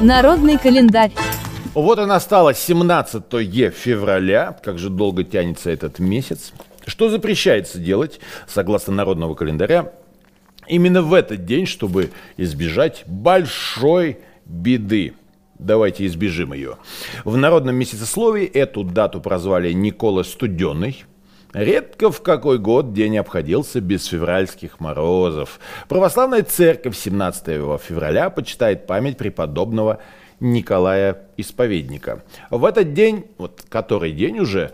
Народный календарь. Вот и настало 17 февраля. Как же долго тянется этот месяц. Что запрещается делать, согласно народного календаря, именно в этот день, чтобы избежать большой беды. Давайте избежим ее. В народном месяцесловии эту дату прозвали Никола Студенный. Редко в какой год день обходился без февральских морозов. Православная церковь 17 февраля почитает память преподобного Николая Исповедника. В этот день, вот который день уже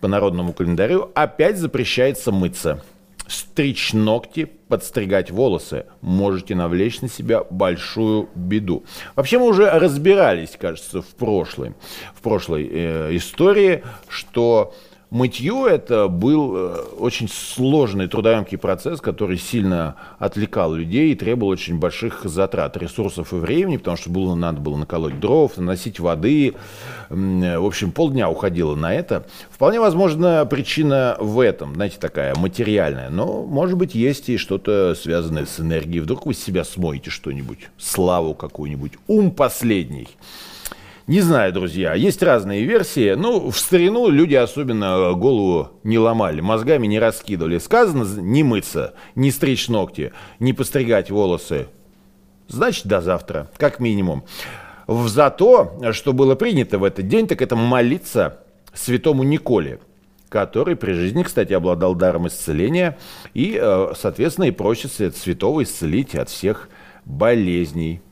по народному календарю, опять запрещается мыться стричь ногти, подстригать волосы. Можете навлечь на себя большую беду. Вообще мы уже разбирались, кажется, в прошлой, в прошлой э, истории, что Мытье это был э, очень сложный трудоемкий процесс, который сильно отвлекал людей и требовал очень больших затрат, ресурсов и времени, потому что было, надо было наколоть дров, наносить воды. В общем, полдня уходило на это. Вполне возможно, причина в этом, знаете, такая материальная. Но, может быть, есть и что-то связанное с энергией. Вдруг вы себя смоете что-нибудь, славу какую-нибудь, ум последний. Не знаю, друзья, есть разные версии. Ну, в старину люди особенно голову не ломали, мозгами не раскидывали. Сказано не мыться, не стричь ногти, не постригать волосы. Значит, до завтра, как минимум. Зато, что было принято в этот день, так это молиться святому Николе, который при жизни, кстати, обладал даром исцеления и, э, соответственно, и просится от святого исцелить от всех болезней.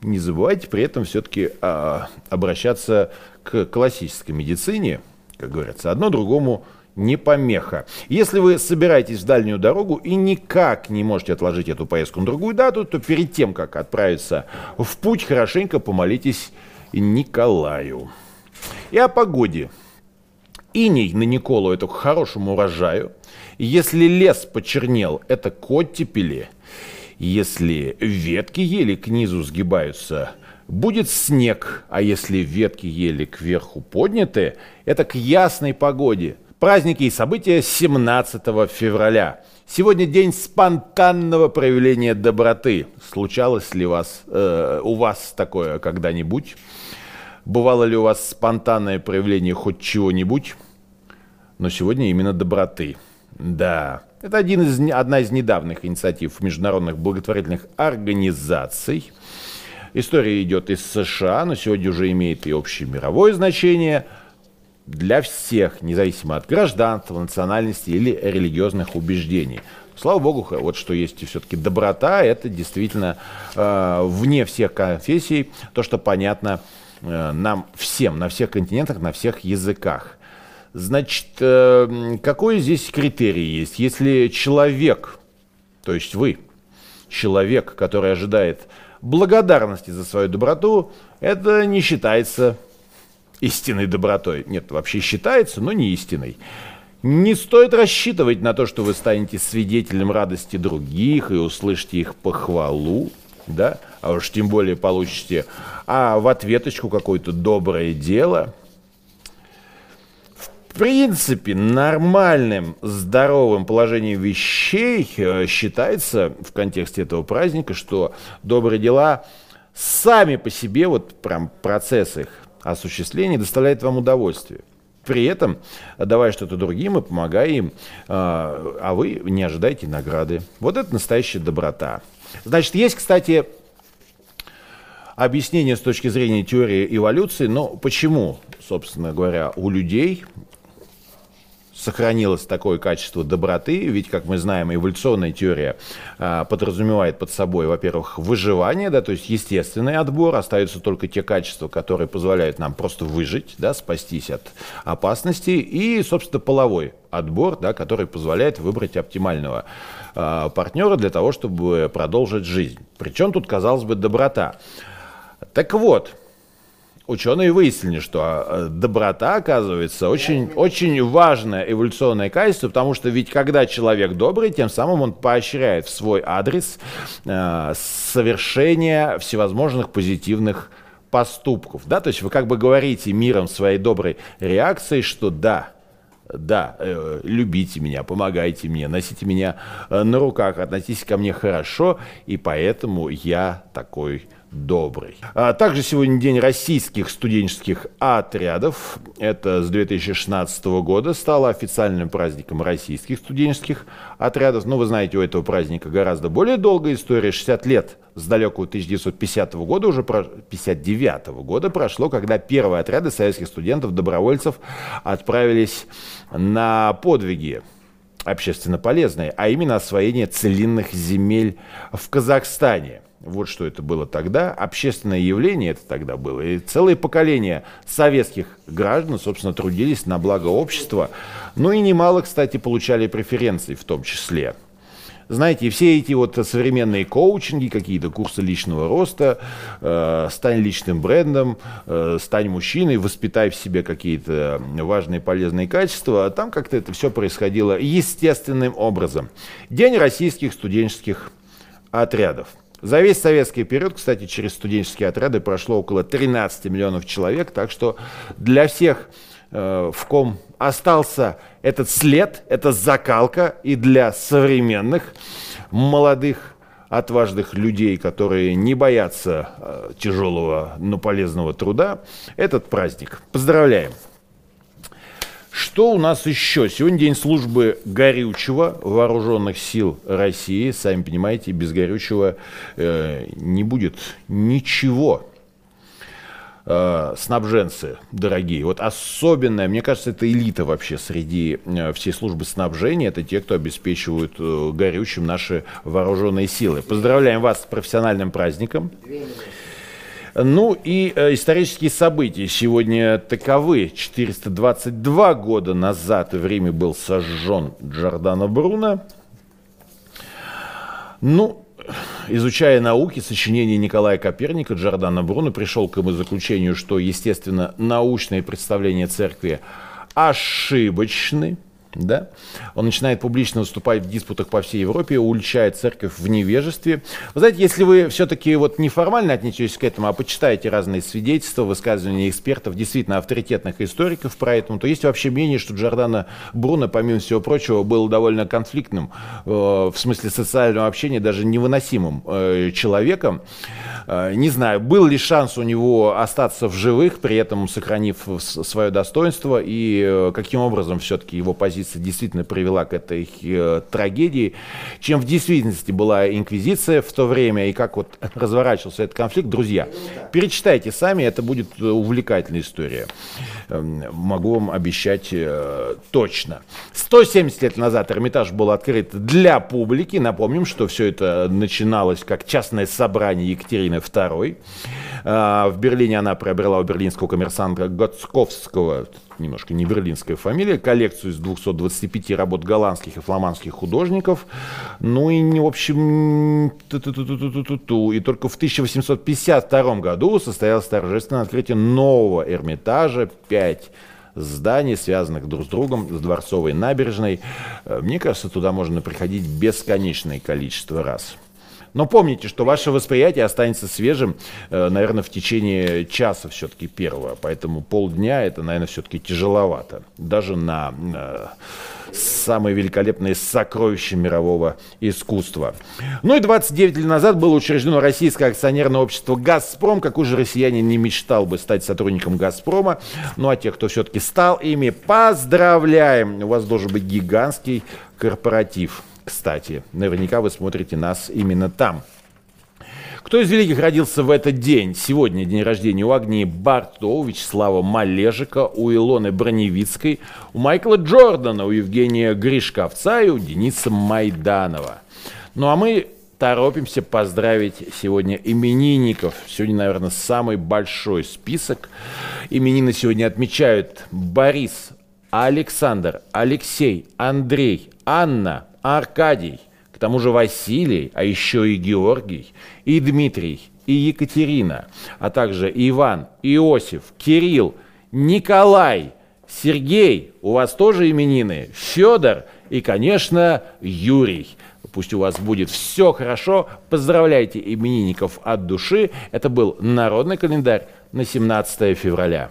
Не забывайте при этом все-таки а, обращаться к классической медицине, как говорится, одно другому не помеха. Если вы собираетесь в дальнюю дорогу и никак не можете отложить эту поездку на другую дату, то перед тем, как отправиться в путь, хорошенько помолитесь Николаю. И о погоде. Иней на Николу – это к хорошему урожаю. Если лес почернел – это к оттепели – если ветки ели к низу сгибаются, будет снег, а если ветки ели кверху подняты, это к ясной погоде. Праздники и события 17 февраля. Сегодня день спонтанного проявления доброты. Случалось ли вас, э, у вас такое когда-нибудь? Бывало ли у вас спонтанное проявление хоть чего-нибудь? Но сегодня именно доброты. Да, это один из, одна из недавних инициатив международных благотворительных организаций. История идет из США, но сегодня уже имеет и общее мировое значение для всех, независимо от гражданства, национальности или религиозных убеждений. Слава богу, вот что есть все-таки доброта, это действительно э, вне всех конфессий, то, что понятно э, нам всем, на всех континентах, на всех языках. Значит, э, какой здесь критерий есть? Если человек, то есть вы, человек, который ожидает благодарности за свою доброту, это не считается истинной добротой. Нет, вообще считается, но не истинной. Не стоит рассчитывать на то, что вы станете свидетелем радости других и услышите их похвалу, да, а уж тем более получите а в ответочку какое-то доброе дело – принципе, нормальным, здоровым положением вещей э, считается в контексте этого праздника, что добрые дела сами по себе, вот прям процесс их осуществления доставляет вам удовольствие. При этом, давая что-то другим и помогая им, э, а вы не ожидаете награды. Вот это настоящая доброта. Значит, есть, кстати, объяснение с точки зрения теории эволюции, но почему, собственно говоря, у людей сохранилось такое качество доброты, ведь, как мы знаем, эволюционная теория а, подразумевает под собой, во-первых, выживание, да, то есть естественный отбор, остаются только те качества, которые позволяют нам просто выжить, да, спастись от опасности, и, собственно, половой отбор, да, который позволяет выбрать оптимального а, партнера для того, чтобы продолжить жизнь. Причем тут, казалось бы, доброта. Так вот, ученые выяснили, что а, доброта, оказывается, очень, очень важное эволюционное качество, потому что ведь когда человек добрый, тем самым он поощряет в свой адрес э, совершение всевозможных позитивных поступков. Да? То есть вы как бы говорите миром своей доброй реакцией, что да, да, э, любите меня, помогайте мне, носите меня э, на руках, относитесь ко мне хорошо, и поэтому я такой добрый. А также сегодня день российских студенческих отрядов. Это с 2016 года стало официальным праздником российских студенческих отрядов. Но вы знаете, у этого праздника гораздо более долгая история. 60 лет с далекого 1950 года, уже 59 года прошло, когда первые отряды советских студентов-добровольцев отправились на подвиги общественно полезные, а именно освоение целинных земель в Казахстане – вот что это было тогда. Общественное явление это тогда было. И целые поколения советских граждан, собственно, трудились на благо общества. Ну и немало, кстати, получали преференции в том числе. Знаете, все эти вот современные коучинги, какие-то курсы личного роста, э, стань личным брендом, э, стань мужчиной, воспитай в себе какие-то важные полезные качества, а там как-то это все происходило естественным образом. День российских студенческих отрядов. За весь советский период, кстати, через студенческие отряды прошло около 13 миллионов человек, так что для всех, э, в ком остался этот след, эта закалка, и для современных молодых отважных людей, которые не боятся э, тяжелого, но полезного труда, этот праздник. Поздравляем! Что у нас еще? Сегодня день службы горючего вооруженных сил России. Сами понимаете, без горючего э, не будет ничего. Э, снабженцы дорогие. Вот особенная, мне кажется, это элита вообще среди э, всей службы снабжения. Это те, кто обеспечивают э, горючим наши вооруженные силы. Поздравляем вас с профессиональным праздником. Ну и э, исторические события сегодня таковы. 422 года назад в Риме был сожжен Джордано Бруно. Ну, изучая науки, сочинения Николая Коперника, Джордано Бруно пришел к заключению, что, естественно, научные представления церкви ошибочны – да? Он начинает публично выступать в диспутах по всей Европе, уличает церковь в невежестве. Вы знаете, если вы все-таки вот неформально отнесетесь к этому, а почитаете разные свидетельства, высказывания экспертов, действительно авторитетных историков про это, то есть вообще мнение, что Джордана Бруно, помимо всего прочего, был довольно конфликтным, э, в смысле социального общения, даже невыносимым э, человеком. Э, не знаю, был ли шанс у него остаться в живых, при этом сохранив свое достоинство, и э, каким образом все-таки его позиция позиция действительно привела к этой э, трагедии, чем в действительности была инквизиция в то время и как вот разворачивался этот конфликт. Друзья, перечитайте сами, это будет э, увлекательная история. Э, могу вам обещать э, точно. 170 лет назад Эрмитаж был открыт для публики. Напомним, что все это начиналось как частное собрание Екатерины II. В Берлине она приобрела у берлинского коммерсанта Гоцковского немножко не берлинская фамилия, коллекцию из 225 работ голландских и фламандских художников. Ну и, в общем, и только в 1852 году состоялось торжественное открытие нового Эрмитажа, 5 зданий, связанных друг с другом, с Дворцовой набережной. Э, мне кажется, туда можно приходить бесконечное количество раз. Но помните, что ваше восприятие останется свежим, э, наверное, в течение часа все-таки первого. Поэтому полдня это, наверное, все-таки тяжеловато. Даже на э, самые великолепные сокровища мирового искусства. Ну и 29 лет назад было учреждено российское акционерное общество «Газпром». Какой же россиянин не мечтал бы стать сотрудником «Газпрома». Ну а тех, кто все-таки стал ими, поздравляем. У вас должен быть гигантский корпоратив кстати. Наверняка вы смотрите нас именно там. Кто из великих родился в этот день? Сегодня день рождения у Агнии Бартоу, Вячеслава Малежика, у Илоны Броневицкой, у Майкла Джордана, у Евгения Гришковца и у Дениса Майданова. Ну а мы торопимся поздравить сегодня именинников. Сегодня, наверное, самый большой список. Именины сегодня отмечают Борис, Александр, Алексей, Андрей, Анна, Аркадий, тому же Василий, а еще и Георгий, и Дмитрий, и Екатерина, а также Иван, Иосиф, Кирилл, Николай, Сергей, у вас тоже именины, Федор и, конечно, Юрий. Пусть у вас будет все хорошо. Поздравляйте именинников от души. Это был народный календарь на 17 февраля.